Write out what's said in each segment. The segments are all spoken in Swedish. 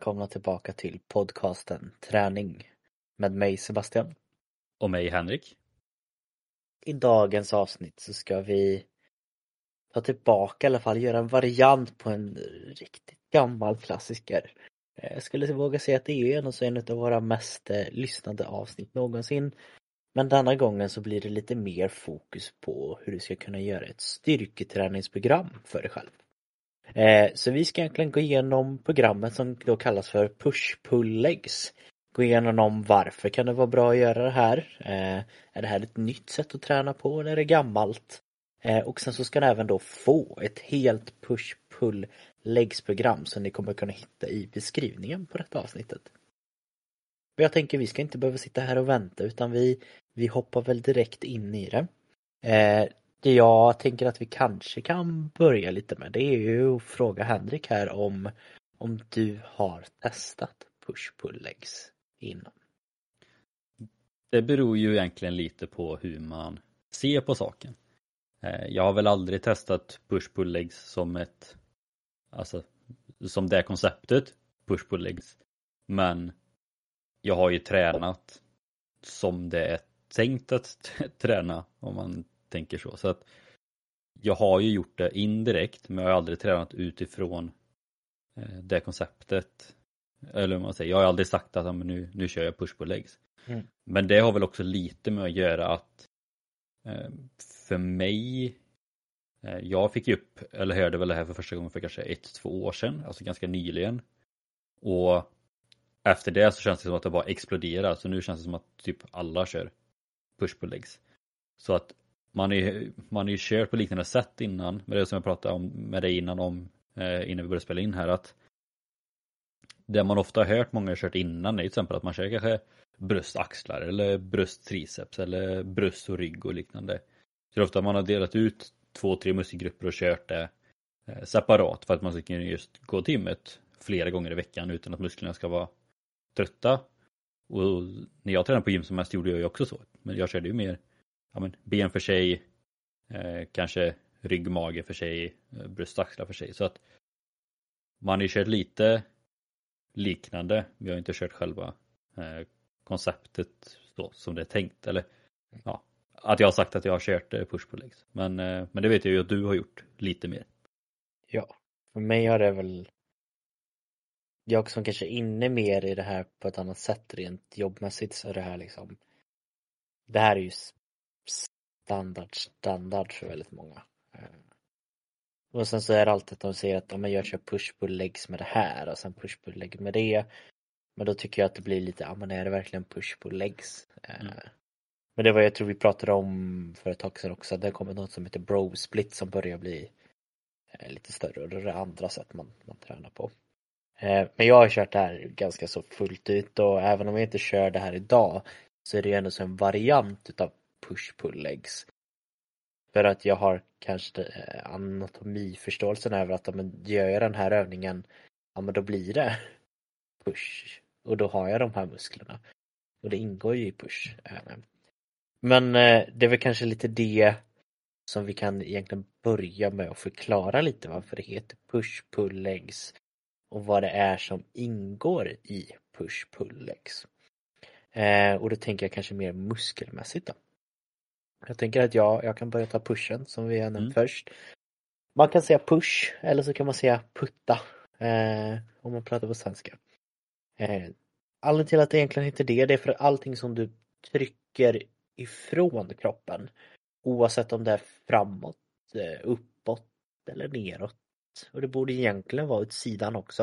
Välkomna tillbaka till podcasten Träning med mig Sebastian. Och mig Henrik. I dagens avsnitt så ska vi ta tillbaka i alla fall, göra en variant på en riktigt gammal klassiker. Eh, jag skulle våga säga att det är en av en av våra mest eh, lyssnade avsnitt någonsin. Men denna gången så blir det lite mer fokus på hur du ska kunna göra ett styrketräningsprogram för dig själv. Eh, så vi ska egentligen gå igenom programmet som då kallas för push-pull-legs. Gå igenom varför kan det vara bra att göra det här? Eh, är det här ett nytt sätt att träna på eller är det gammalt? Eh, och sen så ska ni även då få ett helt push-pull legs-program som ni kommer kunna hitta i beskrivningen på detta avsnittet. Jag tänker vi ska inte behöva sitta här och vänta utan vi, vi hoppar väl direkt in i det. Eh, det jag tänker att vi kanske kan börja lite med det är ju att fråga Henrik här om om du har testat push-pull legs innan. Det beror ju egentligen lite på hur man ser på saken. Eh, jag har väl aldrig testat push-pull legs som ett alltså som det konceptet push-pull legs. Men jag har ju tränat som det är tänkt att träna om man tänker så. Så att jag har ju gjort det indirekt men jag har aldrig tränat utifrån eh, det konceptet. Eller vad man säger, jag har aldrig sagt att nu, nu kör jag push på legs. Mm. Men det har väl också lite med att göra att eh, för mig eh, jag fick ju upp, eller hörde väl det här för första gången för kanske ett, två år sedan, alltså ganska nyligen. Och efter det så känns det som att det bara exploderar, så nu känns det som att typ alla kör push på legs. Så att man är man är ju kört på liknande sätt innan, med det som jag pratade om med dig innan om eh, innan vi började spela in här att det man ofta har hört många har kört innan är till exempel att man kör kanske bröst, axlar eller bröst, triceps eller bröst och rygg och liknande. Så det är ofta man har delat ut två, tre muskelgrupper och kört det eh, separat för att man ska kunna just gå till gymmet flera gånger i veckan utan att musklerna ska vara trötta. Och när jag tränade på gym som mest gjorde jag ju också så. Men jag körde ju mer ja, men, ben för sig, eh, kanske rygg, mage för sig, eh, bröst, axlar för sig. Så att man har ju kört lite liknande. Vi har inte kört själva eh, konceptet så som det är tänkt. Eller ja, att jag har sagt att jag har kört eh, push pull legs. Men, eh, men det vet jag ju att du har gjort lite mer. Ja, för mig har det väl jag som kanske är inne mer i det här på ett annat sätt rent jobbmässigt så är det här liksom Det här är ju standard, standard för väldigt många. Eh, och sen så är det alltid att de säger att om jag kör push-pull legs med det här och sen push-pull leg med det. Men då tycker jag att det blir lite, ja men är det verkligen push-pull legs? Eh, mm. Men det var jag tror vi pratade om för ett tag sedan också, det kommer något som heter bro split som börjar bli eh, lite större och det är det andra sätt man, man tränar på. Men jag har kört det här ganska så fullt ut och även om jag inte kör det här idag så är det ju ändå som en variant utav push-pull legs. För att jag har kanske eh, anatomiförståelsen över att om gör jag den här övningen, ja men då blir det push. Och då har jag de här musklerna. Och det ingår ju i push. Eh. Men eh, det är väl kanske lite det som vi kan egentligen börja med att förklara lite varför det heter push pull legs och vad det är som ingår i push pull legs. och då tänker jag kanske mer muskelmässigt då. Jag tänker att jag, jag kan börja ta pushen som vi har nämnt mm. först. Man kan säga push eller så kan man säga putta eh, om man pratar på svenska. Eh, anledningen till att det egentligen heter det, det är för allting som du trycker ifrån kroppen oavsett om det är framåt, eh, uppåt eller neråt och det borde egentligen vara åt sidan också.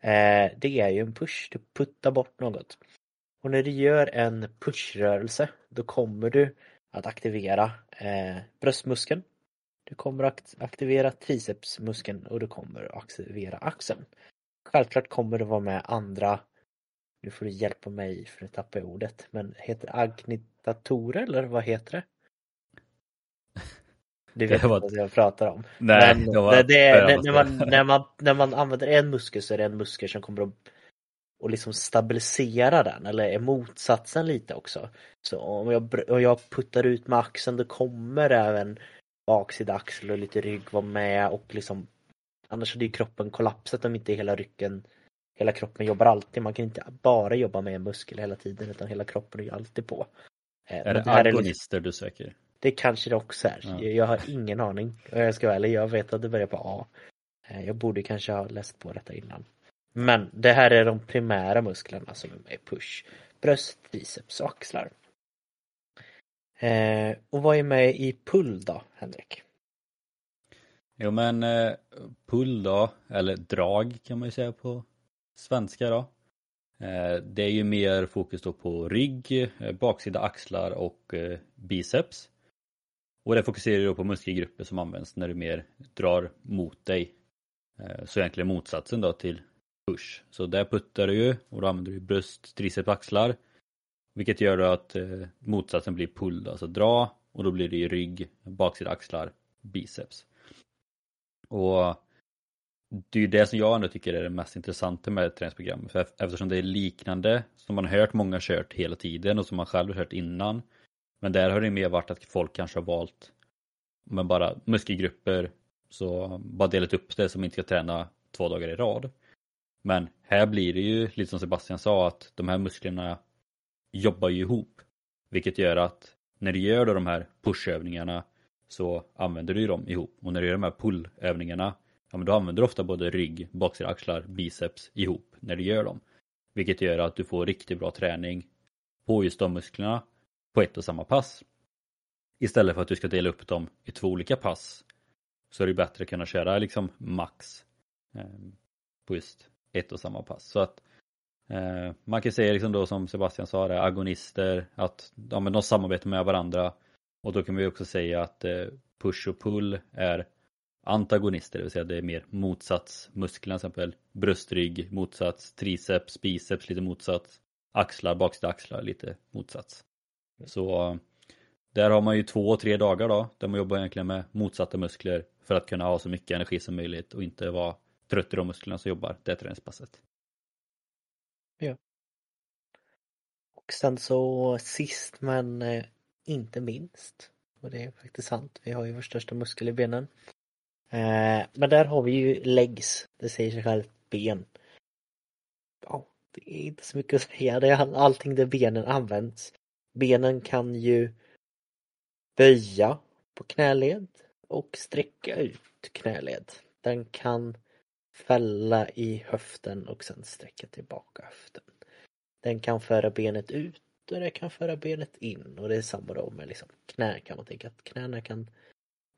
Eh, det är ju en push, du puttar bort något. Och när du gör en pushrörelse då kommer du att aktivera eh, bröstmuskeln. Du kommer att aktivera tricepsmuskeln och du kommer att aktivera axeln. Självklart kommer det vara med andra, nu får du hjälpa mig för att tappa ordet, men heter det agnitatorer eller vad heter det? Det vet jag inte vad jag pratar om. Nej, men det var, det, det, när, man, när, man, när man använder en muskel så är det en muskel som kommer att och liksom stabilisera den eller är motsatsen lite också. Så om jag, om jag puttar ut med axeln då kommer även baksida axel och lite rygg vara med och liksom Annars hade ju kroppen kollapsat om inte hela ryggen Hela kroppen jobbar alltid, man kan inte bara jobba med en muskel hela tiden utan hela kroppen är ju alltid på. Eh, är det, det agonister är, du söker? Det kanske det också är. Ja. Jag har ingen aning. Jag ska vara ärlig, jag vet att det börjar på A. Eh, jag borde kanske ha läst på detta innan. Men det här är de primära musklerna som är med i push. Bröst, biceps och axlar. Eh, och vad är med i pull då, Henrik? Jo men eh, pull då, eller drag kan man ju säga på svenska då. Eh, det är ju mer fokus då på rygg, eh, baksida axlar och eh, biceps. Och det fokuserar ju på muskelgrupper som används när du mer drar mot dig. Eh, så egentligen motsatsen då till push. Så där puttar du ju och då använder du bröst, triceps, axlar. Vilket gör då att eh, motsatsen blir pull, alltså dra och då blir det ju rygg, baksida axlar, biceps. Och det är ju det som jag ändå tycker är det mest intressanta med träningsprogrammet. För eftersom det är liknande som man har hört många kört hela tiden och som man själv har kört innan. Men där har det mer varit att folk kanske har valt med bara muskelgrupper så bara delat upp det som inte ska träna två dagar i rad. Men här blir det ju lite som Sebastian sa att de här musklerna jobbar ju ihop. Vilket gör att när du gör då de här pushövningarna så använder du dem ihop. Och när du gör de här pullövningarna ja men du använder ofta både rygg, baksida axlar, biceps ihop när du gör dem. Vilket gör att du får riktigt bra träning på just de musklerna på ett och samma pass. Istället för att du ska dela upp dem i två olika pass så är det bättre att kunna köra liksom max eh, på just ett och samma pass. Så att eh, man kan säga liksom då som Sebastian sa, det, agonister, att ja, men de samarbetar med varandra och då kan vi också säga att eh, push och pull är antagonister, det vill säga det är mer motsats. Musklerna till exempel bröstrygg, motsats, triceps, biceps lite motsats, axlar, baksida axlar lite motsats. Så där har man ju två, tre dagar då, där man jobbar egentligen med motsatta muskler för att kunna ha så mycket energi som möjligt och inte vara trött i de musklerna som jobbar det träningspasset. Ja. Och sen så sist men eh, inte minst, och det är faktiskt sant, vi har ju vår största muskel i benen. Eh, men där har vi ju legs, det säger sig självt, ben. Ja, det är inte så mycket att säga, det är allting där benen används. Benen kan ju böja på knäled och sträcka ut knäled. Den kan fälla i höften och sen sträcka tillbaka höften. Den kan föra benet ut och det kan föra benet in och det är samma då med liksom knä kan man tänka att knäna kan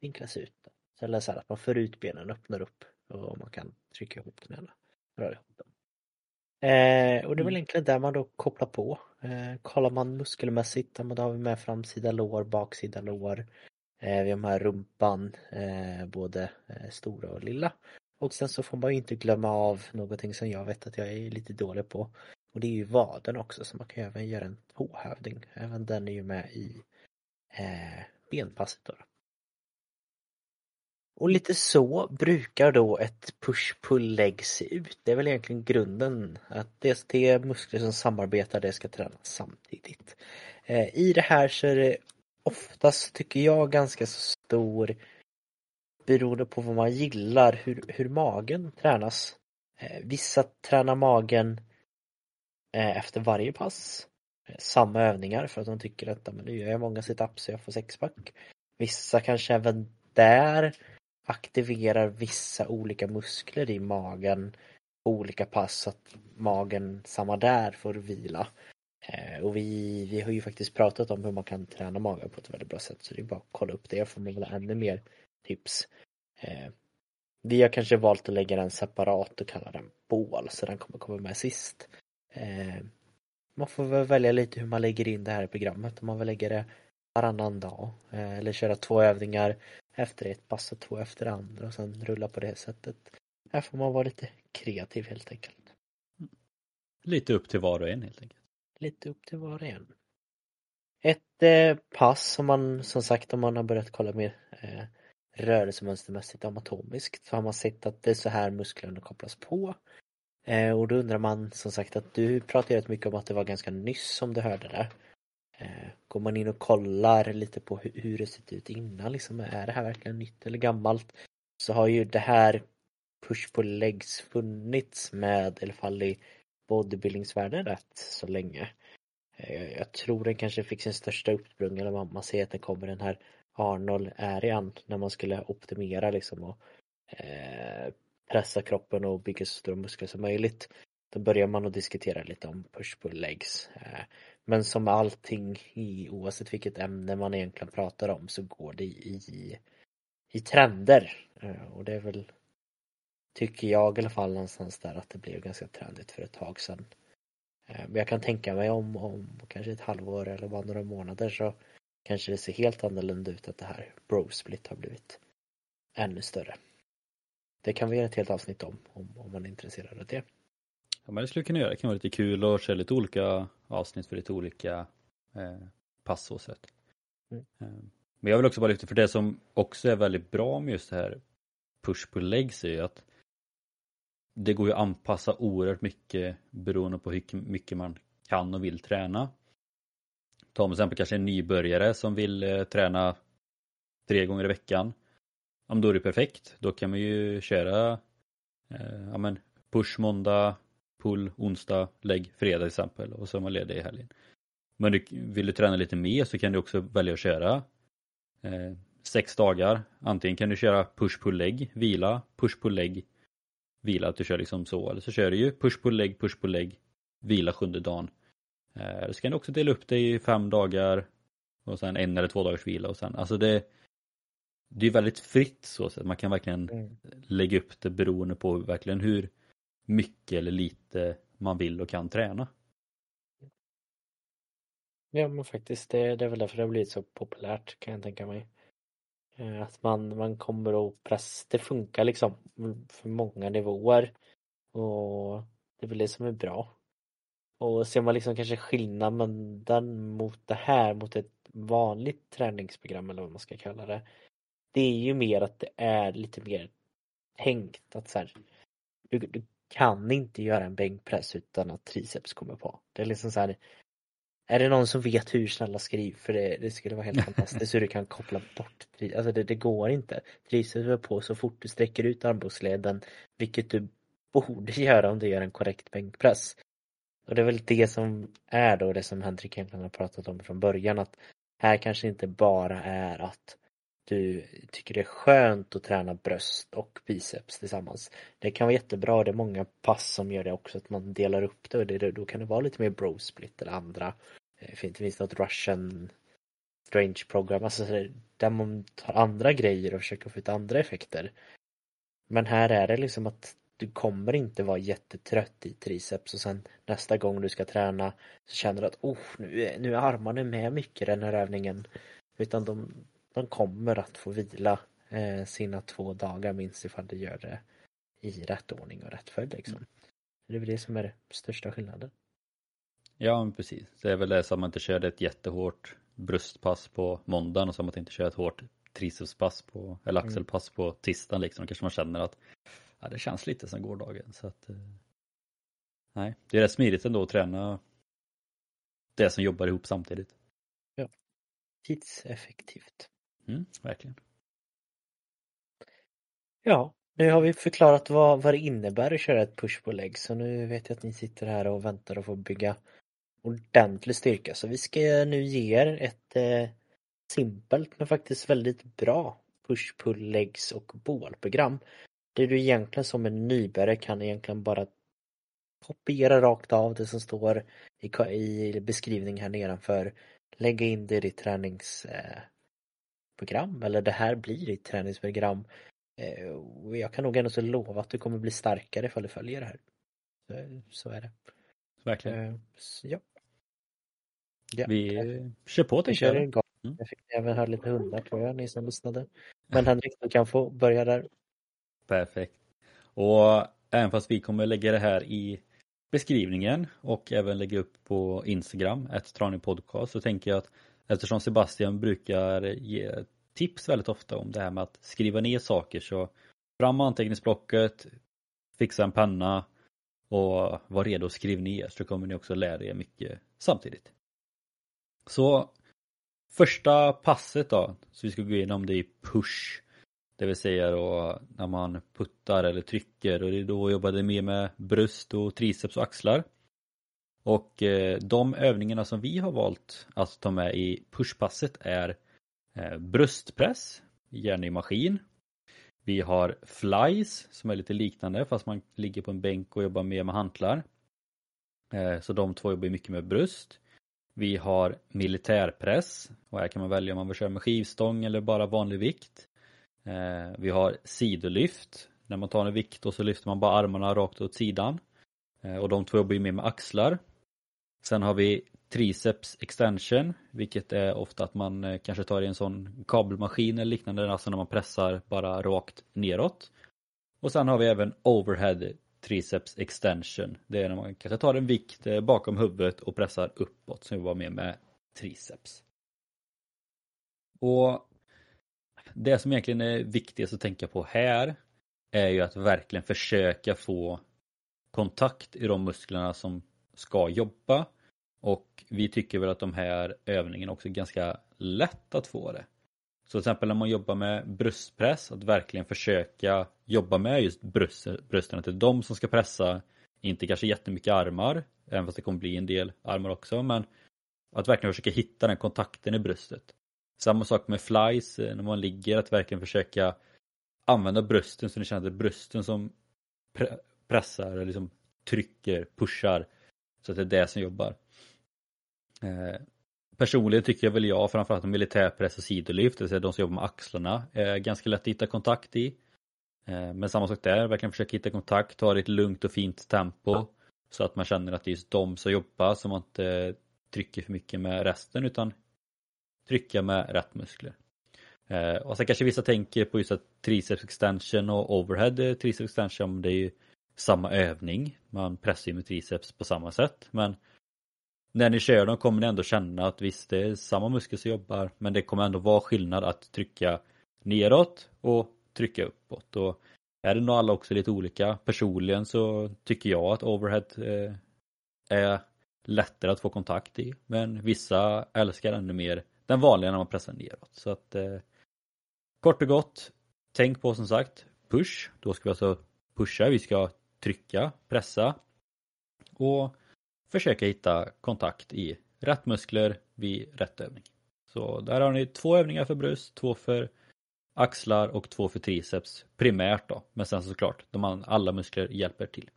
vinklas ut. Eller så här att man för ut benen, öppnar upp och man kan trycka ihop knäna. Röra ihop dem. Eh, och det är väl mm. egentligen där man då kopplar på. Eh, kollar man muskelmässigt, då har vi med framsida lår, baksida lår. Eh, vi har med rumpan, eh, både eh, stora och lilla. Och sen så får man ju inte glömma av någonting som jag vet att jag är lite dålig på. Och det är ju vaden också så man kan ju även göra en tåhävning. Även den är ju med i eh, benpasset då. Och lite så brukar då ett push-pull-leg se ut. Det är väl egentligen grunden. Att det är muskler som samarbetar, det ska tränas samtidigt. Eh, I det här så är det oftast, tycker jag, ganska så stor beroende på vad man gillar, hur, hur magen tränas. Eh, vissa tränar magen eh, efter varje pass. Eh, samma övningar för att de tycker att men nu gör jag många situps så jag får sexpack. Vissa kanske även där aktiverar vissa olika muskler i magen på olika pass så att magen samma där får vila. Eh, och vi, vi har ju faktiskt pratat om hur man kan träna magen på ett väldigt bra sätt så det är bara att kolla upp det får man väl ännu mer tips. Eh, vi har kanske valt att lägga den separat och kalla den bål så den kommer komma med sist. Eh, man får väl välja lite hur man lägger in det här i programmet om man vill lägga det varannan dag eller köra två övningar efter ett pass och två efter andra och sen rulla på det sättet. Här får man vara lite kreativ helt enkelt. Lite upp till var och en helt enkelt. Lite upp till var och en. Ett eh, pass som man som sagt om man har börjat kolla mer eh, rörelsemönstermässigt anatomiskt så har man sett att det är så här musklerna kopplas på. Eh, och då undrar man som sagt att du pratade rätt mycket om att det var ganska nyss som du hörde det. Eh, går man in och kollar lite på hur det sett ut innan, liksom, är det här verkligen nytt eller gammalt? Så har ju det här push på legs funnits med i alla fall i bodybuildingsvärlden rätt så länge. Eh, jag tror den kanske fick sin största uppsprung eller man ser att det kommer den här Arnold Arian när man skulle optimera liksom och eh, pressa kroppen och bygga så stora muskler som möjligt. Då börjar man att diskutera lite om push pull legs. Eh, men som allting i oavsett vilket ämne man egentligen pratar om så går det i, i trender. Eh, och det är väl tycker jag i alla fall någonstans där att det blev ganska trendigt för ett tag sedan. Eh, men jag kan tänka mig om, om kanske ett halvår eller bara några månader så kanske det ser helt annorlunda ut att det här bro-split har blivit ännu större. Det kan vi göra ett helt avsnitt om, om, om man är intresserad av det. Ja men det skulle kunna göra, det kan vara lite kul att köra lite olika avsnitt för lite olika eh, pass och sätt. Mm. Eh, men jag vill också bara lyfta för det som också är väldigt bra med just det här push pull legs är ju att det går ju att anpassa oerhört mycket beroende på hur mycket man kan och vill träna. Ta till exempel kanske en nybörjare som vill eh, träna tre gånger i veckan. Om då är det perfekt. Då kan man ju köra eh, ja, men push måndag, pull onsdag, lägg fredag till exempel och så är man ledig i helgen. Men du, vill du träna lite mer så kan du också välja att köra eh, sex dagar. Antingen kan du köra push pull lägg, vila, push pull lägg, vila, att du kör liksom så. Eller så kör du ju push pull lägg, push pull lägg, vila sjunde dagen. Så kan du också dela upp det i fem dagar och sen en eller två dagars vila och sen, alltså det det är väldigt fritt så att man kan verkligen mm. lägga upp det beroende på verkligen hur mycket eller lite man vill och kan träna. Ja men faktiskt det, det är väl därför det har blivit så populärt kan jag tänka mig. Eh, att man, man kommer att pressa, det funkar liksom för många nivåer. Och det är väl det som är bra. Och ser man liksom kanske skillnaden mot det här, mot ett vanligt träningsprogram eller vad man ska kalla det. Det är ju mer att det är lite mer tänkt att så här, du, du kan inte göra en bänkpress utan att triceps kommer på. Det är liksom så här, är det någon som vet hur snälla skriv för det, det skulle vara helt fantastiskt hur du kan koppla bort Alltså det, det går inte. Triceps är på så fort du sträcker ut armbågsleden vilket du borde göra om du gör en korrekt bänkpress. Och det är väl det som är då det som Henrik egentligen har pratat om från början att här kanske inte bara är att du tycker det är skönt att träna bröst och biceps tillsammans. Det kan vara jättebra, det är många pass som gör det också, att man delar upp det och det, då kan det vara lite mer bro split eller andra. Eh, det eh, något Russian strange program, alltså där man tar andra grejer och försöker få ut andra effekter. Men här är det liksom att du kommer inte vara jättetrött i triceps och sen nästa gång du ska träna så känner du att oh, nu, är, nu är armarna med mycket den här övningen. Utan de, de kommer att få vila eh, sina två dagar minst ifall de gör det i rätt ordning och rätt följd liksom. Det är väl det som är största skillnaden. Ja, precis. Det är väl det som man inte körde ett jättehårt bröstpass på måndagen och så man inte kör ett hårt tricepspass på, eller mm. axelpass på tisdagen liksom. Kanske man känner att ja, det känns lite som gårdagen. Så att, eh, nej, det är rätt smidigt ändå att träna det som jobbar ihop samtidigt. Ja, tidseffektivt. Mm, verkligen. Ja, nu har vi förklarat vad, vad det innebär att köra ett push på lägg så nu vet jag att ni sitter här och väntar och får bygga ordentlig styrka så vi ska nu ge er ett eh, simpelt men faktiskt väldigt bra push pull legs och bålprogram. Det du egentligen som en nybörjare kan egentligen bara kopiera rakt av det som står i, i beskrivningen här nedanför. Lägga in det i ditt träningsprogram eller det här blir ditt träningsprogram. Eh, och jag kan nog ändå så lova att du kommer bli starkare ifall du följer det här. Så, så är det. Verkligen. Eh, ja. ja. Vi kör på tänker jag. Mm. Jag fick även höra lite hundar tror jag, ni som lyssnade. Men Henrik, du kan få börja där. Perfekt. Och även fast vi kommer lägga det här i beskrivningen och även lägga upp på Instagram, ett podcast, så tänker jag att eftersom Sebastian brukar ge tips väldigt ofta om det här med att skriva ner saker så fram med anteckningsblocket, fixa en penna och var redo att skriva ner så kommer ni också lära er mycket samtidigt. Så första passet då, så vi ska gå igenom det i push det vill säga då när man puttar eller trycker och det är då jobbade mer med bröst och triceps och axlar. Och eh, de övningarna som vi har valt att ta med i pushpasset är eh, bröstpress, gärna i maskin. Vi har flies som är lite liknande fast man ligger på en bänk och jobbar mer med hantlar. Eh, så de två jobbar mycket med bröst. Vi har militärpress och här kan man välja om man vill köra med skivstång eller bara vanlig vikt. Eh, vi har sidolyft. När man tar en vikt och så lyfter man bara armarna rakt åt sidan. Eh, och de två jobbar ju mer med axlar. Sen har vi triceps extension, vilket är ofta att man eh, kanske tar i en sån kabelmaskin eller liknande, alltså när man pressar bara rakt neråt. Och sen har vi även overhead triceps extension. Det är när man kanske tar en vikt eh, bakom huvudet och pressar uppåt som jobbar mer med triceps. Och det som egentligen är viktigast att tänka på här är ju att verkligen försöka få kontakt i de musklerna som ska jobba. Och vi tycker väl att de här övningarna också är ganska lätt att få det. Så till exempel när man jobbar med bröstpress, att verkligen försöka jobba med just bröst, brösten, att det är de som ska pressa, inte kanske jättemycket armar, även fast det kommer bli en del armar också, men att verkligen försöka hitta den kontakten i bröstet. Samma sak med flies, eh, när man ligger, att verkligen försöka använda brösten så ni känner att det är brösten som pressar, liksom trycker, pushar så att det är det som jobbar. Eh, personligen tycker jag väl jag framförallt om militärpress och sidolyft, det vill säga de som jobbar med axlarna, är ganska lätt att hitta kontakt i. Eh, men samma sak där, verkligen försöka hitta kontakt, ta det i ett lugnt och fint tempo. Ja. Så att man känner att det är just de som jobbar, så man inte trycker för mycket med resten utan trycka med rätt muskler. Eh, och sen kanske vissa tänker på just att triceps extension och overhead triceps extension, det är ju samma övning. Man pressar ju med triceps på samma sätt men när ni kör dem kommer ni ändå känna att visst det är samma muskel som jobbar men det kommer ändå vara skillnad att trycka neråt och trycka uppåt. Och är det nog alla också lite olika. Personligen så tycker jag att overhead eh, är lättare att få kontakt i men vissa älskar ännu mer den vanliga när man pressar neråt. Så att eh, kort och gott tänk på som sagt push. Då ska vi alltså pusha, vi ska trycka, pressa och försöka hitta kontakt i rätt muskler vid rätt övning. Så där har ni två övningar för bröst, två för axlar och två för triceps primärt då. Men sen såklart, de alla muskler hjälper till.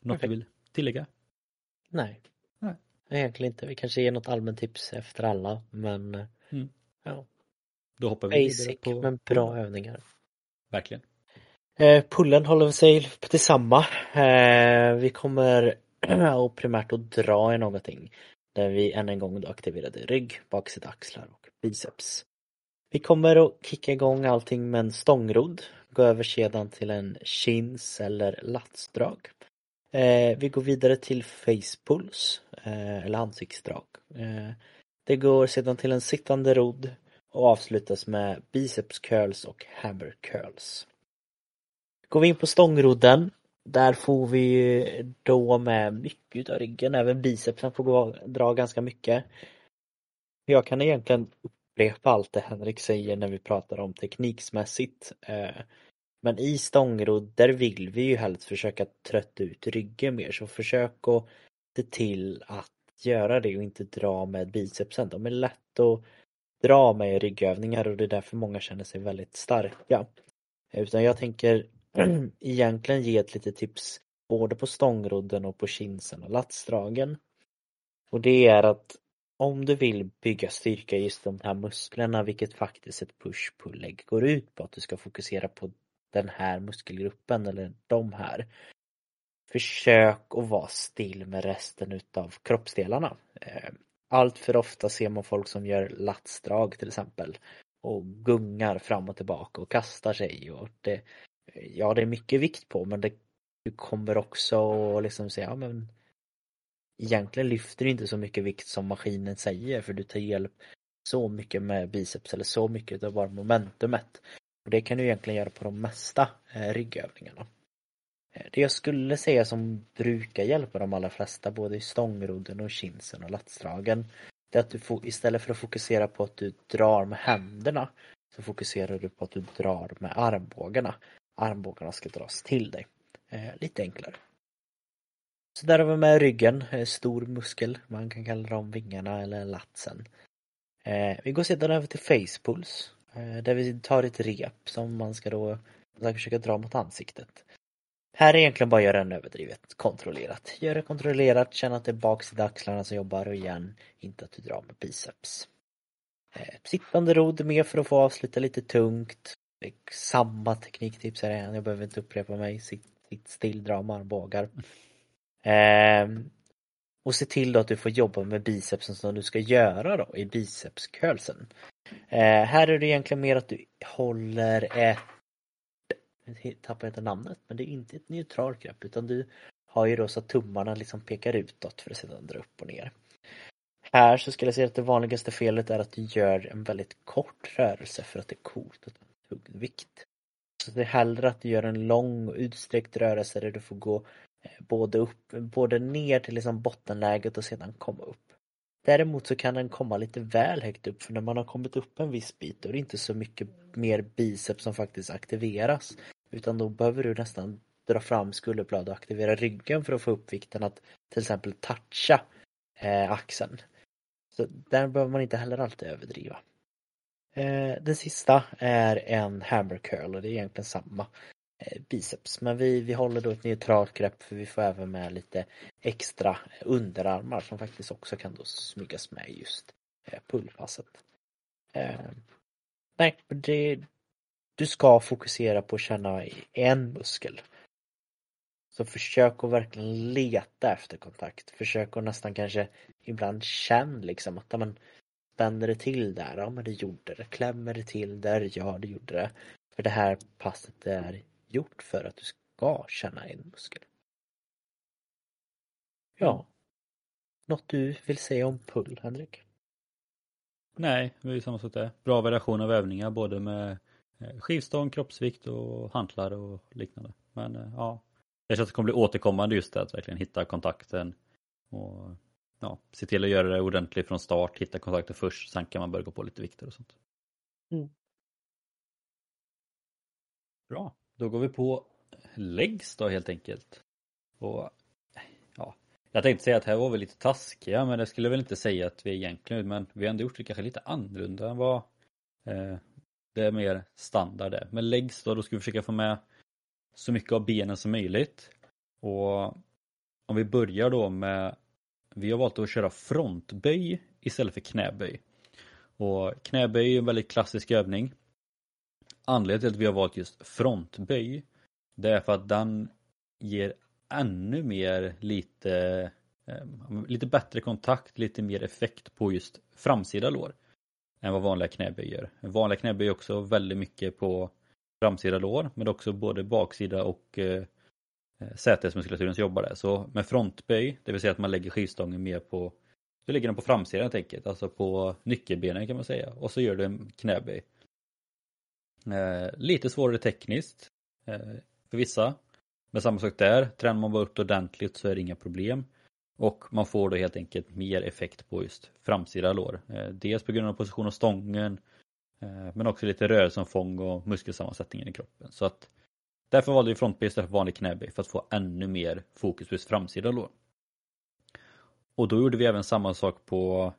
Något du vill tillägga? Nej. Nej. Egentligen inte. Vi kanske ger något allmänt tips efter alla men mm. ja. Då hoppar vi Basic på... men bra övningar. Verkligen. Eh, pullen håller sig till samma. Eh, vi kommer och primärt att dra i någonting där vi än en gång då aktiverade rygg, baksida axlar och biceps. Vi kommer att kicka igång allting med en stångrodd, gå över sedan till en chins eller latsdrag. Eh, vi går vidare till facepulls Eh, eller ansiktsdrag. Eh, det går sedan till en sittande rodd och avslutas med biceps curls och hammer curls. Går vi in på stångrodden där får vi då med mycket av ryggen, även bicepsen får gå, dra ganska mycket. Jag kan egentligen upprepa allt det Henrik säger när vi pratar om tekniksmässigt. Eh, men i stångrodd, där vill vi ju helst försöka trötta ut ryggen mer, så försök att lite till att göra det och inte dra med bicepsen. De är lätt att dra med i ryggövningar och det är därför många känner sig väldigt starka. Utan jag tänker egentligen ge ett litet tips både på stångrodden och på kinsen och latsdragen. Och det är att om du vill bygga styrka i just de här musklerna, vilket faktiskt ett push-pull-leg går ut på, att du ska fokusera på den här muskelgruppen eller de här. Försök att vara still med resten utav kroppsdelarna. Eh, allt för ofta ser man folk som gör latsdrag till exempel och gungar fram och tillbaka och kastar sig och det, eh, ja det är mycket vikt på men det, du kommer också liksom säga, ja men egentligen lyfter du inte så mycket vikt som maskinen säger för du tar hjälp så mycket med biceps eller så mycket av bara momentumet. Och det kan du egentligen göra på de mesta eh, ryggövningarna. Eh, det jag skulle säga som brukar hjälpa de allra flesta både i stångrodden och kinsen och latsdragen det är att du får, istället för att fokusera på att du drar med händerna så fokuserar du på att du drar med armbågarna. Armbågarna ska dras till dig. Eh, lite enklare. Så där har vi med ryggen, eh, stor muskel, man kan kalla dem vingarna eller latsen. Eh, vi går sedan över till facepuls, eh, där vi tar ett rep som man ska då försöka dra mot ansiktet. Här är egentligen bara att göra en överdrivet kontrollerat. Gör det kontrollerat, känn att det är baksida axlarna som jobbar och igen, inte att du drar med biceps. Eh, sittande rodd mer för att få avsluta lite tungt. Samma tekniktips här igen, jag behöver inte upprepa mig. Sitt, sitt still, dra med armbågar. Eh, och se till då att du får jobba med bicepsen som du ska göra då i bicepscurlsen. Eh, här är det egentligen mer att du håller ett jag tappar inte namnet, men det är inte ett neutralt grepp utan du har ju då så att tummarna liksom pekar utåt för att sedan dra upp och ner. Här så skulle jag säga att det vanligaste felet är att du gör en väldigt kort rörelse för att det är coolt att ta tung vikt. Så det är hellre att du gör en lång och utsträckt rörelse där du får gå eh, både upp, både ner till liksom bottenläget och sedan komma upp. Däremot så kan den komma lite väl högt upp för när man har kommit upp en viss bit då är det inte så mycket mer biceps som faktiskt aktiveras. Utan då behöver du nästan dra fram skulderblad och aktivera ryggen för att få upp vikten att till exempel toucha eh, axeln. Så där behöver man inte heller alltid överdriva. Eh, den sista är en hammer curl och det är egentligen samma eh, biceps. Men vi, vi håller då ett neutralt grepp för vi får även med lite extra underarmar som faktiskt också kan då smygas med just eh, pullpasset. Eh, nej, det, du ska fokusera på att känna en muskel. Så försök att verkligen leta efter kontakt. Försök att nästan kanske ibland känna liksom att man spänner det till där, ja men det gjorde det. Klämmer det till där, ja det gjorde det. För det här passet är gjort för att du ska känna en muskel. Ja. Något du vill säga om pull, Henrik? Nej, det är ju samma sak där. Bra variation av övningar både med skivstång, kroppsvikt och hantlar och liknande. Men eh, ja, jag känns att det kommer bli återkommande just det att verkligen hitta kontakten och ja, se till att göra det ordentligt från start, hitta kontakten först, sen kan man börja gå på lite vikter och sånt. Mm. Bra, då går vi på legs då helt enkelt. Och ja, jag tänkte säga att här var vi lite taskiga men det skulle jag väl inte säga att vi egentligen men vi har ändå gjort det kanske lite annorlunda än vad eh, det är mer standard det. Men legs då, då ska vi försöka få med så mycket av benen som möjligt. Och om vi börjar då med, vi har valt att köra frontböj istället för knäböj. Och knäböj är en väldigt klassisk övning. Anledningen till att vi har valt just frontböj, det är för att den ger ännu mer lite, eh, lite bättre kontakt, lite mer effekt på just framsida lår än vad vanliga knäböj gör. Vanliga knäböj är också väldigt mycket på framsida lår men också både baksida och eh, eh sätesmuskulaturen som jobbar där. Så med frontböj, det vill säga att man lägger skivstången mer på du lägger den på framsidan helt enkelt, alltså på nyckelbenen kan man säga och så gör du en knäböj. Eh, lite svårare tekniskt eh, för vissa. Men samma sak där, tränar man bara upp det ordentligt så är det inga problem. Och man får då helt enkelt mer effekt på just framsida lår. Eh, dels på grund av position av stången eh, men också lite rörelseomfång och muskelsammansättningen i kroppen. Så att Därför valde vi frontböj istället för vanlig knäböj för att få ännu mer fokus på just framsida lår. Och då gjorde vi även samma sak på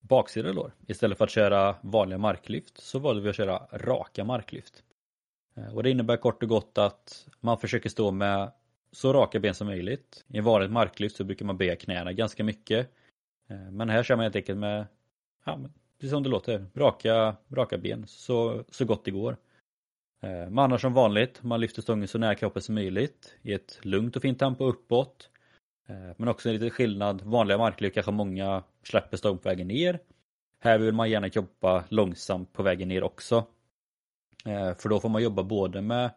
baksida lår. Istället för att köra vanliga marklyft så valde vi att köra raka marklyft. Eh, och det innebär kort och gott att man försöker stå med så raka ben som möjligt. I vanligt marklyft så brukar man böja knäna ganska mycket. Eh, men här kör man helt enkelt med, ja, precis som det låter, raka, raka ben så, så gott det går. Eh, man har som vanligt, man lyfter stången så nära kroppen som möjligt i ett lugnt och fint tempo uppåt. Eh, men också en liten skillnad, vanliga marklyft kanske många släpper stången på vägen ner. Här vill man gärna jobba långsamt på vägen ner också. För då får man jobba både med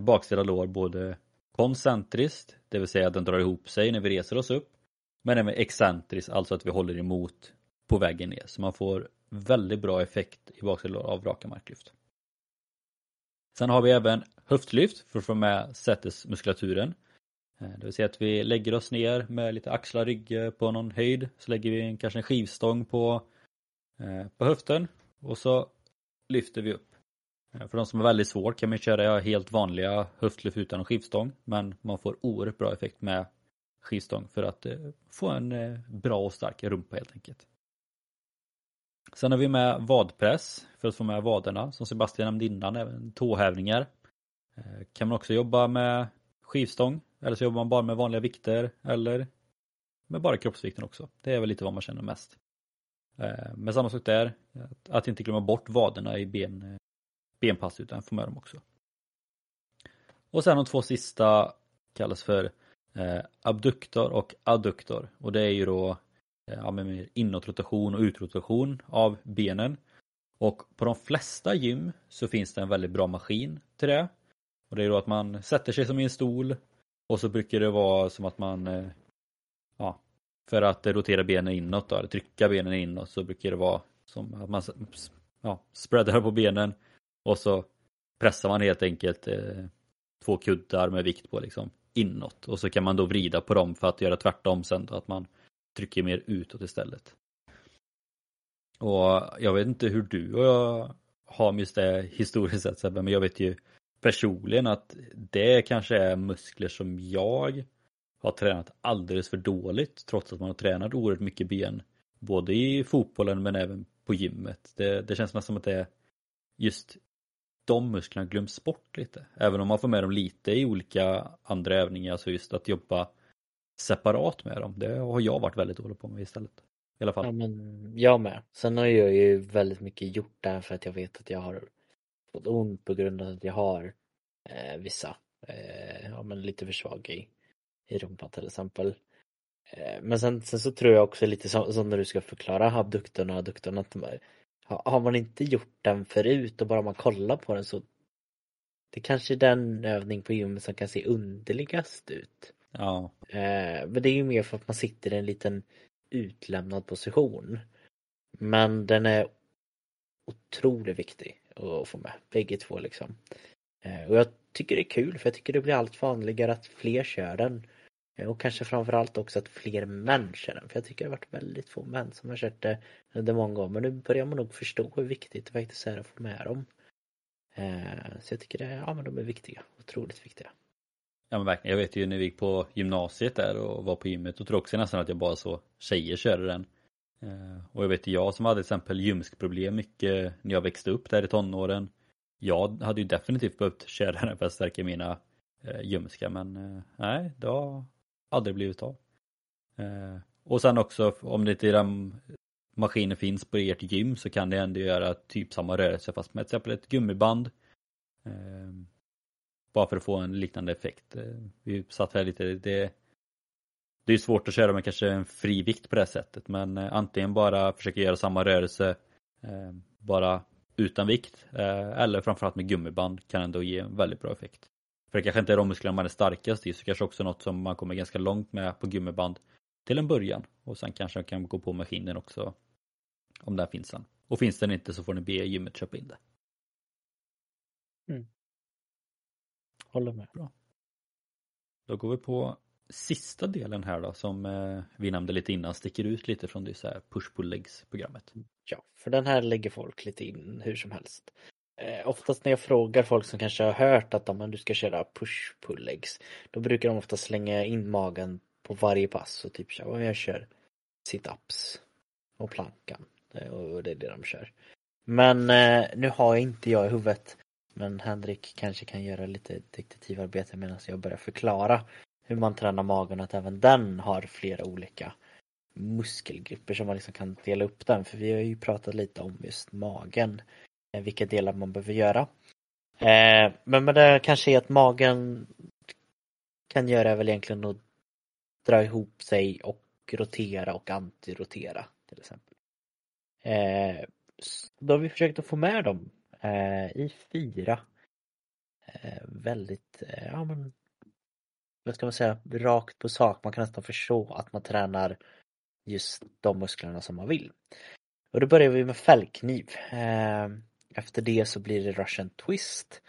baksida lår, både koncentriskt, det vill säga att den drar ihop sig när vi reser oss upp. Men även excentriskt, alltså att vi håller emot på vägen ner. Så man får väldigt bra effekt i baksidan av raka marklyft. Sen har vi även höftlyft för att få med sätesmuskulaturen. Eh, det vill säga att vi lägger oss ner med lite axlar, rygg på någon höjd. Så lägger vi en, kanske en skivstång på, eh, på höften och så lyfter vi upp. Eh, för de som är väldigt svårt kan man köra helt vanliga höftlyft utan skivstång. Men man får oerhört bra effekt med skivstång för att eh, få en eh, bra och stark rumpa helt enkelt. Sen har vi med vadpress för att få med vaderna som Sebastian nämnde innan, även tåhävningar. Kan man också jobba med skivstång eller så jobbar man bara med vanliga vikter eller med bara kroppsvikten också. Det är väl lite vad man känner mest. Men samma sak där, att inte glömma bort vaderna i ben, benpass utan få med dem också. Och sen de två sista kallas för eh, abduktor och adduktor och det är ju då eh, ja, med inåtrotation och utrotation av benen. Och på de flesta gym så finns det en väldigt bra maskin till det. Och det är då att man sätter sig som i en stol och så brukar det vara som att man eh, ja, för att rotera benen inåt då, eller trycka benen inåt så brukar det vara som att man ja, spreadar på benen och så pressar man helt enkelt eh, två kuddar med vikt på liksom inåt och så kan man då vrida på dem för att göra tvärtom sen då, att man trycker mer utåt istället. Och jag vet inte hur du och jag har med just det historiskt sett Sebbe, men jag vet ju personligen att det kanske är muskler som jag har tränat alldeles för dåligt trots att man har tränat oerhört mycket ben. Både i fotbollen men även på gymmet. Det, det känns nästan som att det är just de musklerna glöms bort lite. Även om man får med dem lite i olika andra övningar så just att jobba separat med dem. Det har jag varit väldigt dålig på med istället. I alla fall. Ja, men jag med. Sen har jag ju väldigt mycket gjort där för att jag vet att jag har fått ont på grund av att jag har eh, vissa, eh, ja men lite för svag i, i rumpan till exempel. Eh, men sen, sen så tror jag också lite som, som när du ska förklara abduktorn och adduktorn att har man inte gjort den förut och bara man kollar på den så det kanske är den övning på gymmet som kan se underligast ut. Ja. Eh, men det är ju mer för att man sitter i en liten utlämnad position. Men den är otroligt viktig att få med, bägge två liksom. Eh, och jag tycker det är kul för jag tycker det blir allt vanligare att fler kör den. Eh, och kanske framförallt också att fler män kör den. För jag tycker det har varit väldigt få män som har kört det under många år. Men nu börjar man nog förstå hur viktigt det faktiskt är att få med dem. Eh, så jag tycker det, ja men de är viktiga, otroligt viktiga. Ja men verkligen, jag vet ju när vi gick på gymnasiet där och var på gymmet, då tror jag också nästan att jag bara så tjejer körde den. Eh, och jag vet ju jag som hade till exempel ljumskproblem mycket när jag växte upp där i tonåren jag hade ju definitivt behövt köra den för att stärka mina ljumskar men nej, det aldrig blivit av. Eh, och sen också om det inte den maskinen finns på ert gym så kan det ändå göra typ samma rörelse fast med till exempel ett gummiband. Eh, bara för att få en liknande effekt. Eh, vi satt här lite, det, det är svårt att köra med kanske en fri vikt på det sättet men eh, antingen bara försöka göra samma rörelse eh, bara utan vikt eh, eller framförallt med gummiband kan ändå ge en väldigt bra effekt. För det kanske inte är de musklerna man är starkast i så kanske också något som man kommer ganska långt med på gummiband till en början och sen kanske man kan gå på maskinen också om den finns sen. Och finns den inte så får ni be gymmet köpa in det. Mm. Håller med. Bra. Då går vi på sista delen här då som eh, vi nämnde lite innan sticker ut lite från det så här push-pull-legs programmet. Ja, för den här lägger folk lite in hur som helst. Eh, oftast när jag frågar folk som kanske har hört att om du ska köra push-pull-legs då brukar de ofta slänga in magen på varje pass och typ köra, jag kör sit-ups och plankan. Eh, och det är det de kör. Men eh, nu har jag inte jag i huvudet men Henrik kanske kan göra lite detektivarbete medan jag börjar förklara hur man tränar magen och att även den har flera olika muskelgrupper som man liksom kan dela upp den. För vi har ju pratat lite om just magen. eh, Eh, vilka delar man behöver göra. Eh, men det kanske är att magen kan göra väl egentligen att dra ihop sig och rotera och antirotera till exempel. Eh, då har vi försökt att få med dem i fyra väldigt ja, men vad ska man säga, rakt på sak. Man kan nästan förstå att man tränar just de musklerna som man vill. Och då börjar vi med fällkniv. Efter det så blir det russian twist.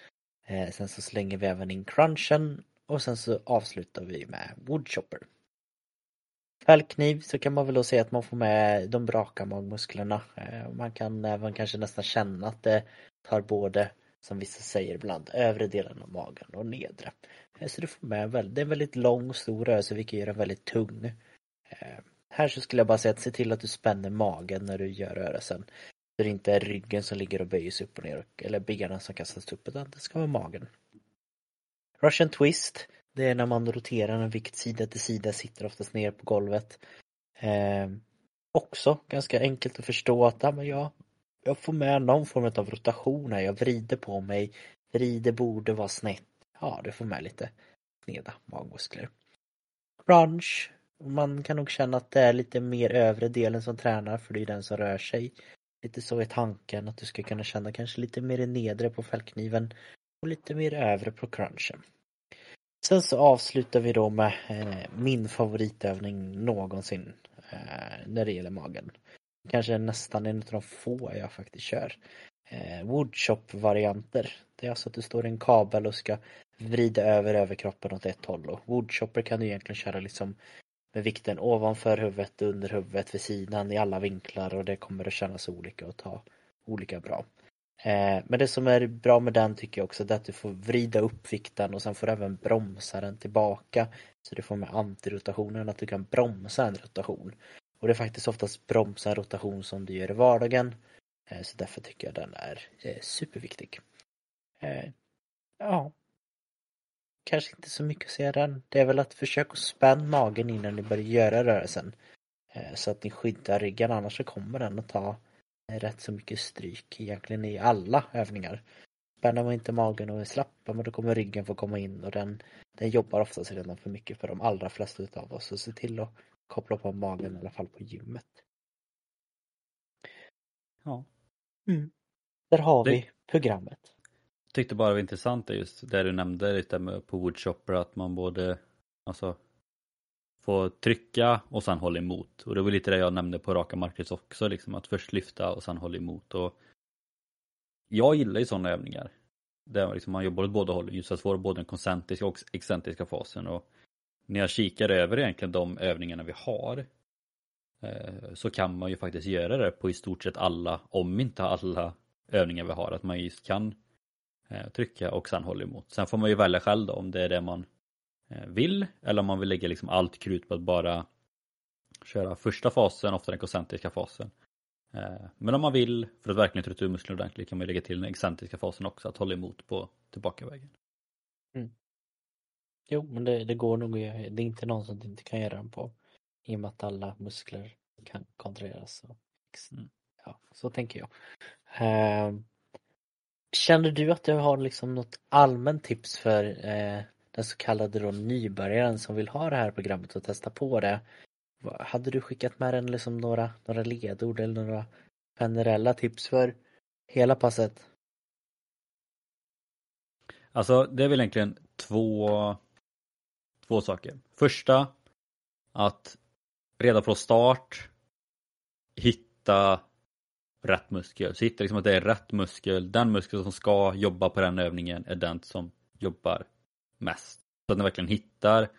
Eh, sen så slänger vi även in crunchen och sen så avslutar vi med woodchopper. Fällkniv så kan man väl då säga att man får med de raka magmusklerna. Eh, man kan även kanske nästan känna att det tar både, som vissa säger ibland, övre delen av magen och nedre. Eh, så du får med, det är en väldigt lång och stor rörelse vilket gör den väldigt tung. Eh, här så skulle jag bara säga att se till att du spänner magen när du gör rörelsen. Så det inte är ryggen som ligger och böjs upp och ner eller benen som kastas upp utan det ska vara magen. Russian twist det är när man roterar en vikt sida till sida, sitter oftast ner på golvet. Eh, också ganska enkelt att förstå att ja, men jag, jag får med någon form av rotation här. Jag vrider på mig. Vrider borde vara snett. Ja, du får med lite sneda magmuskler. Crunch. Man kan nog känna att det är lite mer övre delen som tränar för det är den som rör sig. Lite så är tanken att du ska kunna känna kanske lite mer nedre på fällkniven och lite mer övre på crunchen. Sen så avslutar vi då med eh, min favoritövning någonsin eh, när det gäller magen. Kanske nästan en av de få jag faktiskt kör. Eh, Woodshop-varianter. Det är alltså att du står i en kabel och ska vrida över överkroppen åt ett håll. Och woodchopper kan du egentligen köra liksom med vikten ovanför huvudet, under huvudet, vid sidan, i alla vinklar och det kommer att kännas olika och ta olika bra. Eh, men det som är bra med den tycker jag också är att du får vrida upp vikten och sen får du även bromsa den tillbaka. Så du får med antirotationen att du kan bromsa en rotation. Och det är faktiskt oftast bromsa en rotation som du gör i vardagen. Eh, så därför tycker jag den är eh, superviktig. Ja. Kanske inte så mycket att säga den. Det är väl att försöka spänna magen innan ni börjar göra rörelsen. Så att ni skyddar ryggen annars så kommer den att ta rätt så mycket stryk egentligen i alla övningar. Spänner man inte magen och är slapp, men då kommer ryggen få komma in och den, den jobbar oftast redan för mycket för de allra flesta utav oss. Så se till att koppla på magen i alla fall på gymmet. Ja. Mm. Där har det... vi programmet. Tyckte bara det var intressant just det du nämnde lite med på Woodshopper att man både alltså får trycka och sen hålla emot. Och det var lite det jag nämnde på raka markers också, liksom att först lyfta och sen hålla emot. Och jag gillar ju sådana övningar. Där liksom man jobbar åt båda hållen, just att få både den koncentriska och excentriska fasen. Och när jag kikar över egentligen de övningarna vi har eh, så kan man ju faktiskt göra det på i stort sett alla, om inte alla övningar vi har. Att man just kan trycka och sen hålla emot. Sen får man ju välja själv då om det är det man Eh, vill eller om man vill lägga liksom allt krut på att bara köra första fasen, ofta den koncentriska fasen. Eh, men om man vill, för att verkligen trötta ur musklerna ordentligt, kan man lägga till den excentriska fasen också, att hålla emot på tillbakavägen. Mm. Jo, men det, det, går nog att göra. Det är inte någon som inte kan göra den på. I och med att alla muskler kan kontrolleras. Så, mm. ja, så tänker jag. Uh, känner du att du har liksom något allmänt tips för eh, den så kallade då nybörjaren som vill ha det här programmet och testa på det. Hade du skickat med den liksom några, några ledord eller några generella tips för hela passet? Alltså det är väl egentligen två, två saker. Första, att redan från start hitta rätt muskel. Så hitta liksom att det är rätt muskel, den muskel som ska jobba på den övningen är den som jobbar mest. Så att ni verkligen hittar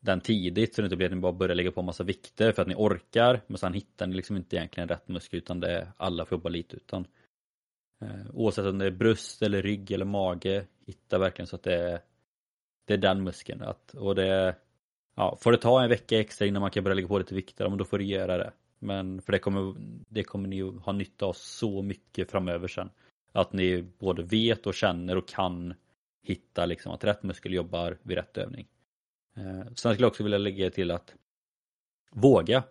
den tidigt så det inte blir att ni bara börjar lägga på massa vikter för att ni orkar men sen hittar ni liksom inte egentligen rätt muskel utan det är alla får jobba lite utan eh, oavsett om det är bröst eller rygg eller mage hitta verkligen så att det är det är den muskeln att, och det ja, får det ta en vecka extra innan man kan börja lägga på lite vikter, men då får du göra det. Men för det kommer, det kommer ni ha nytta av så mycket framöver sen. Att ni både vet och känner och kan hitta liksom att rätt muskel jobbar vid rätt övning. Eh, sen skulle jag också vilja lägga till att våga.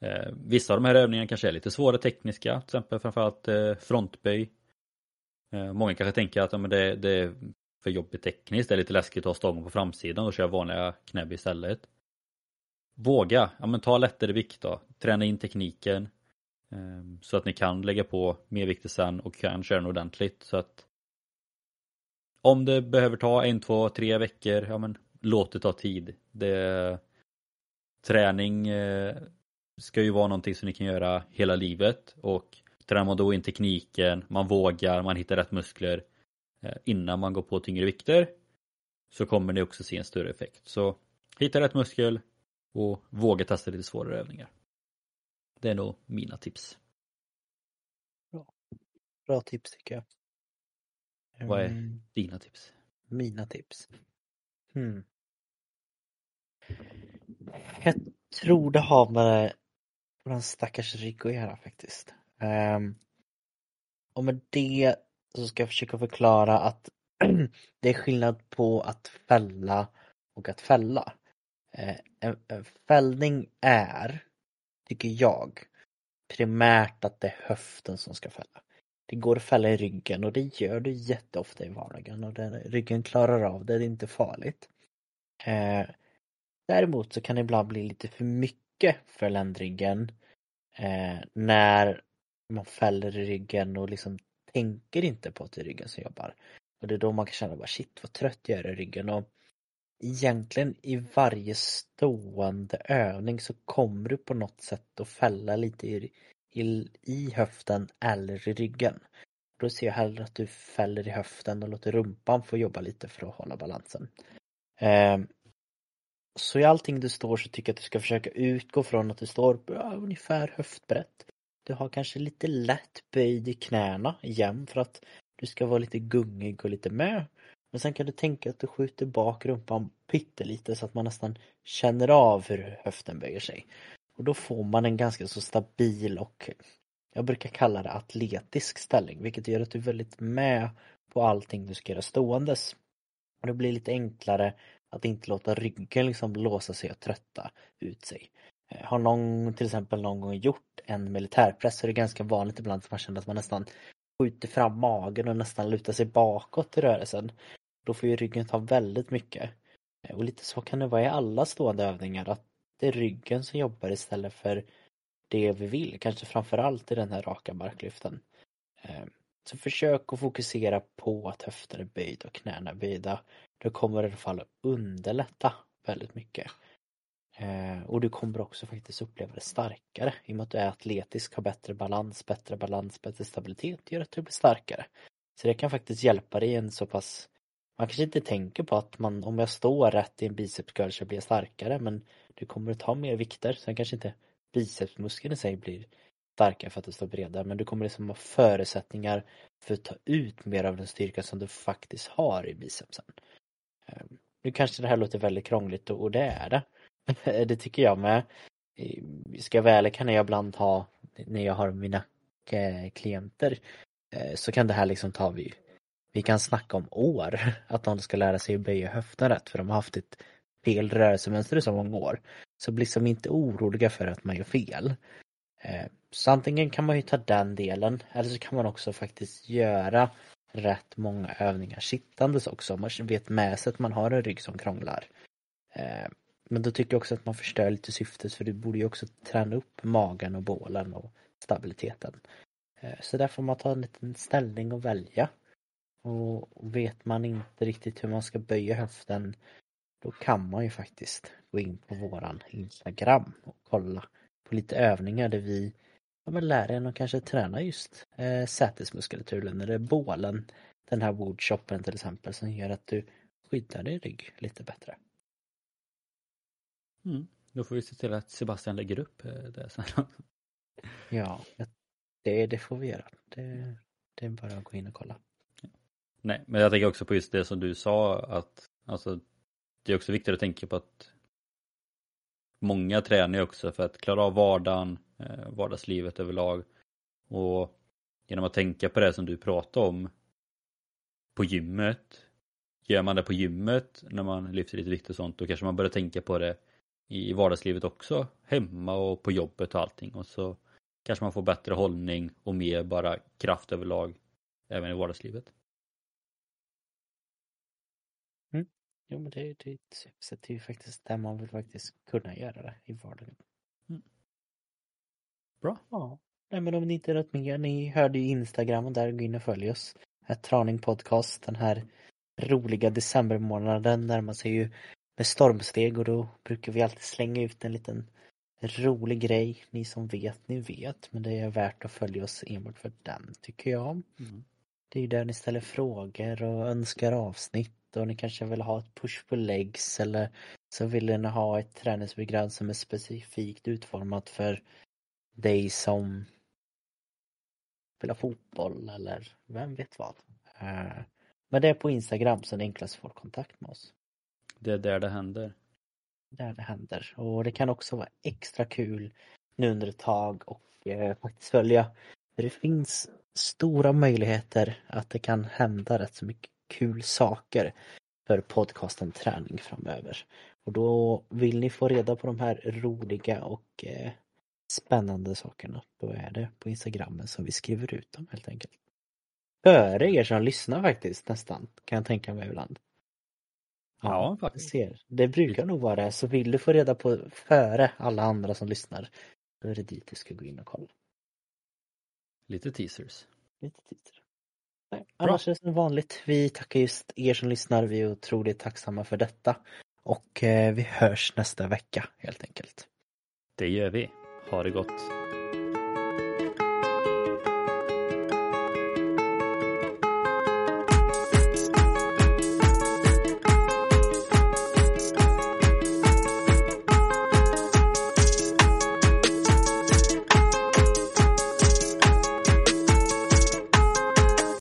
Eh, vissa av de här övningarna kanske är lite svåra tekniska, till exempel framförallt eh, frontböj. Eh, många kanske tänker att ja, men det, det är för jobbigt tekniskt, det är lite läskigt att ha stången på framsidan och köra vanliga knäböj istället. Våga, ja men ta lättare vikt då, träna in tekniken ehm, så att ni kan lägga på mer vikter sen och kan köra den ordentligt så att om det behöver ta en, två, tre veckor, ja men låt det ta tid. Det, träning eh, ska ju vara någonting som ni kan göra hela livet och tränar man då in tekniken, man vågar, man hittar rätt muskler eh, innan man går på tyngre vikter så kommer ni också se en större effekt. Så hitta rätt muskel och våga testa lite svårare övningar. Det är nog mina tips. Bra tips tycker jag. Vad är Mm, dina tips? mina tips? Hmm. Jag tror det har med våran stackars rygg att göra faktiskt. Ehm, och med det så ska jag försöka förklara att det är skillnad på att fälla och att fälla. Eh, en, en fällning är, tycker jag, primärt att det är höften som ska fälla. Det går att fälla i ryggen och det gör du jätteofta i vardagen och den, ryggen klarar av det, det är inte farligt. Eh, däremot så kan det ibland bli lite för mycket för ländryggen eh, när man fäller i ryggen och liksom tänker inte på att det är ryggen som jobbar. Och det är då man kan känna bara shit vad trött jag är i ryggen och egentligen i varje stående övning så kommer du på något sätt att fälla lite i, i, i höften eller i ryggen. Då ser jag hellre att du fäller i höften och låter rumpan få jobba lite för att hålla balansen. Eh, så i allting du står så tycker jag att du ska försöka utgå från att du står ja, ungefär höftbrett. Du har kanske lite lätt böjd i knäna igen för att du ska vara lite gungig och lite med. Men sen kan du tänka att du skjuter bak rumpan pyttelite så att man nästan känner av hur höften böjer sig. Och då får man en ganska så stabil och jag brukar kalla det atletisk ställning vilket gör att du är väldigt med på allting du ska göra ståendes. Och det blir lite enklare att inte låta ryggen liksom låsa sig och trötta ut sig. Eh, har någon till exempel någon gång gjort en militärpress så är det ganska vanligt ibland att man känner att man nästan skjuter fram magen och nästan lutar sig bakåt i rörelsen. Då får ju ryggen ta väldigt mycket. Eh, och lite så kan det vara i alla stående övningar att det är ryggen som jobbar istället för det vi vill, kanske framförallt i den här raka marklyften. Eh, så försök att fokusera på att höften är böjda och knäna är böjda. Det kommer i alla fall underlätta väldigt mycket. Eh, och du kommer också faktiskt uppleva det starkare i och med att du är atletisk, har bättre balans, bättre balans, bättre stabilitet gör att du blir starkare. Så det kan faktiskt hjälpa dig i en så pass man kanske inte tänker på att man, om jag står rätt i en biceps curl så blir jag starkare men du kommer att ta mer vikter. Sen kanske inte bicepsmuskeln i sig blir starkare för att du står bredare men du kommer liksom ha förutsättningar för att ta ut mer av den styrka som du faktiskt har i bicepsen. Ehm, nu kanske det här låter väldigt krångligt och det är det. Det tycker jag med. Ehm, ska jag vara ärlig kan jag ibland ha, när jag har mina eh, klienter, eh, så kan det här liksom ta vid vi kan snacka om år att de ska lära sig att böja höften rätt för de har haft ett fel rörelsemönster i så många år. Så bli som inte oroliga för att man gör fel. Eh, så antingen kan man ju ta den delen eller så kan man också faktiskt göra rätt många övningar sittandes också. Man vet med sig att man har en rygg som krånglar. Eh, men då tycker jag också att man förstör lite syftet för du borde ju också träna upp magen och bålen och stabiliteten. Eh, så där får man ta en liten ställning och välja. Och vet man inte riktigt hur man ska böja höften då kan man ju faktiskt gå in på våran Instagram och kolla på lite övningar där vi ja, men lär en att kanske träna just eh, sätesmuskulaturen eller bålen. Den här woodchoppen till exempel som gör att du skyddar din rygg lite bättre. Mm. Då får vi se till att Sebastian lägger upp eh, det sen. Ja, det, det får vi göra. Det, det är bara att gå in och kolla. Nej, men jag tänker också på just det som du sa att alltså, det är också viktigt att tänka på att många tränar ju också för att klara av vardagen, eh, vardagslivet överlag. Och genom att tänka på det som du pratade om på gymmet. Gör man det på gymmet när man lyfter lite vikt och sånt då kanske man börjar tänka på det i vardagslivet också. Hemma och på jobbet och allting. Och så kanske man får bättre hållning och mer bara kraft överlag även i vardagslivet. Jo men det, det ett sätt är ju faktiskt där man vill faktiskt kunna göra det i vardagen. Mm. Bra. Ja. Nej men om ni inte är något mer, ni hörde ju Instagram och där, gå in och följ oss. Ett Traning Podcast, den här roliga decembermånaden närmar sig ju med stormsteg och då brukar vi alltid slänga ut en liten rolig grej. Ni som vet, ni vet, men det är värt att följa oss enbart för den tycker jag. Mm. Det är ju där ni ställer frågor och önskar avsnitt och ni kanske vill ha ett push på legs eller så vill ni ha ett träningsprogram som är specifikt utformat för dig som spelar fotboll eller vem vet vad. Eh, men det är på Instagram som det är enklast att få kontakt med oss. Det är där det händer. Där det händer. Och det kan också vara extra kul nu under ett tag och eh, faktiskt följa. För det finns stora möjligheter att det kan hända rätt så mycket kul saker för podcasten Träning framöver. Och då vill ni få reda på de här roliga och eh, spännande sakerna. Då är det på Instagrammen som vi skriver ut dem helt enkelt. Före er som lyssnar faktiskt nästan, kan jag tänka mig ibland. Ja, jag faktiskt. ser. Det brukar nog vara det. Så vill du få reda på före alla andra som lyssnar, då är det dit du ska gå in och kolla. Lite teasers. Lite tidigare. Nej, annars är det som vanligt. Vi tackar just er som lyssnar. Vi är otroligt tacksamma för detta. Och eh, vi hörs nästa vecka helt enkelt. Det gör vi. Ha det gott.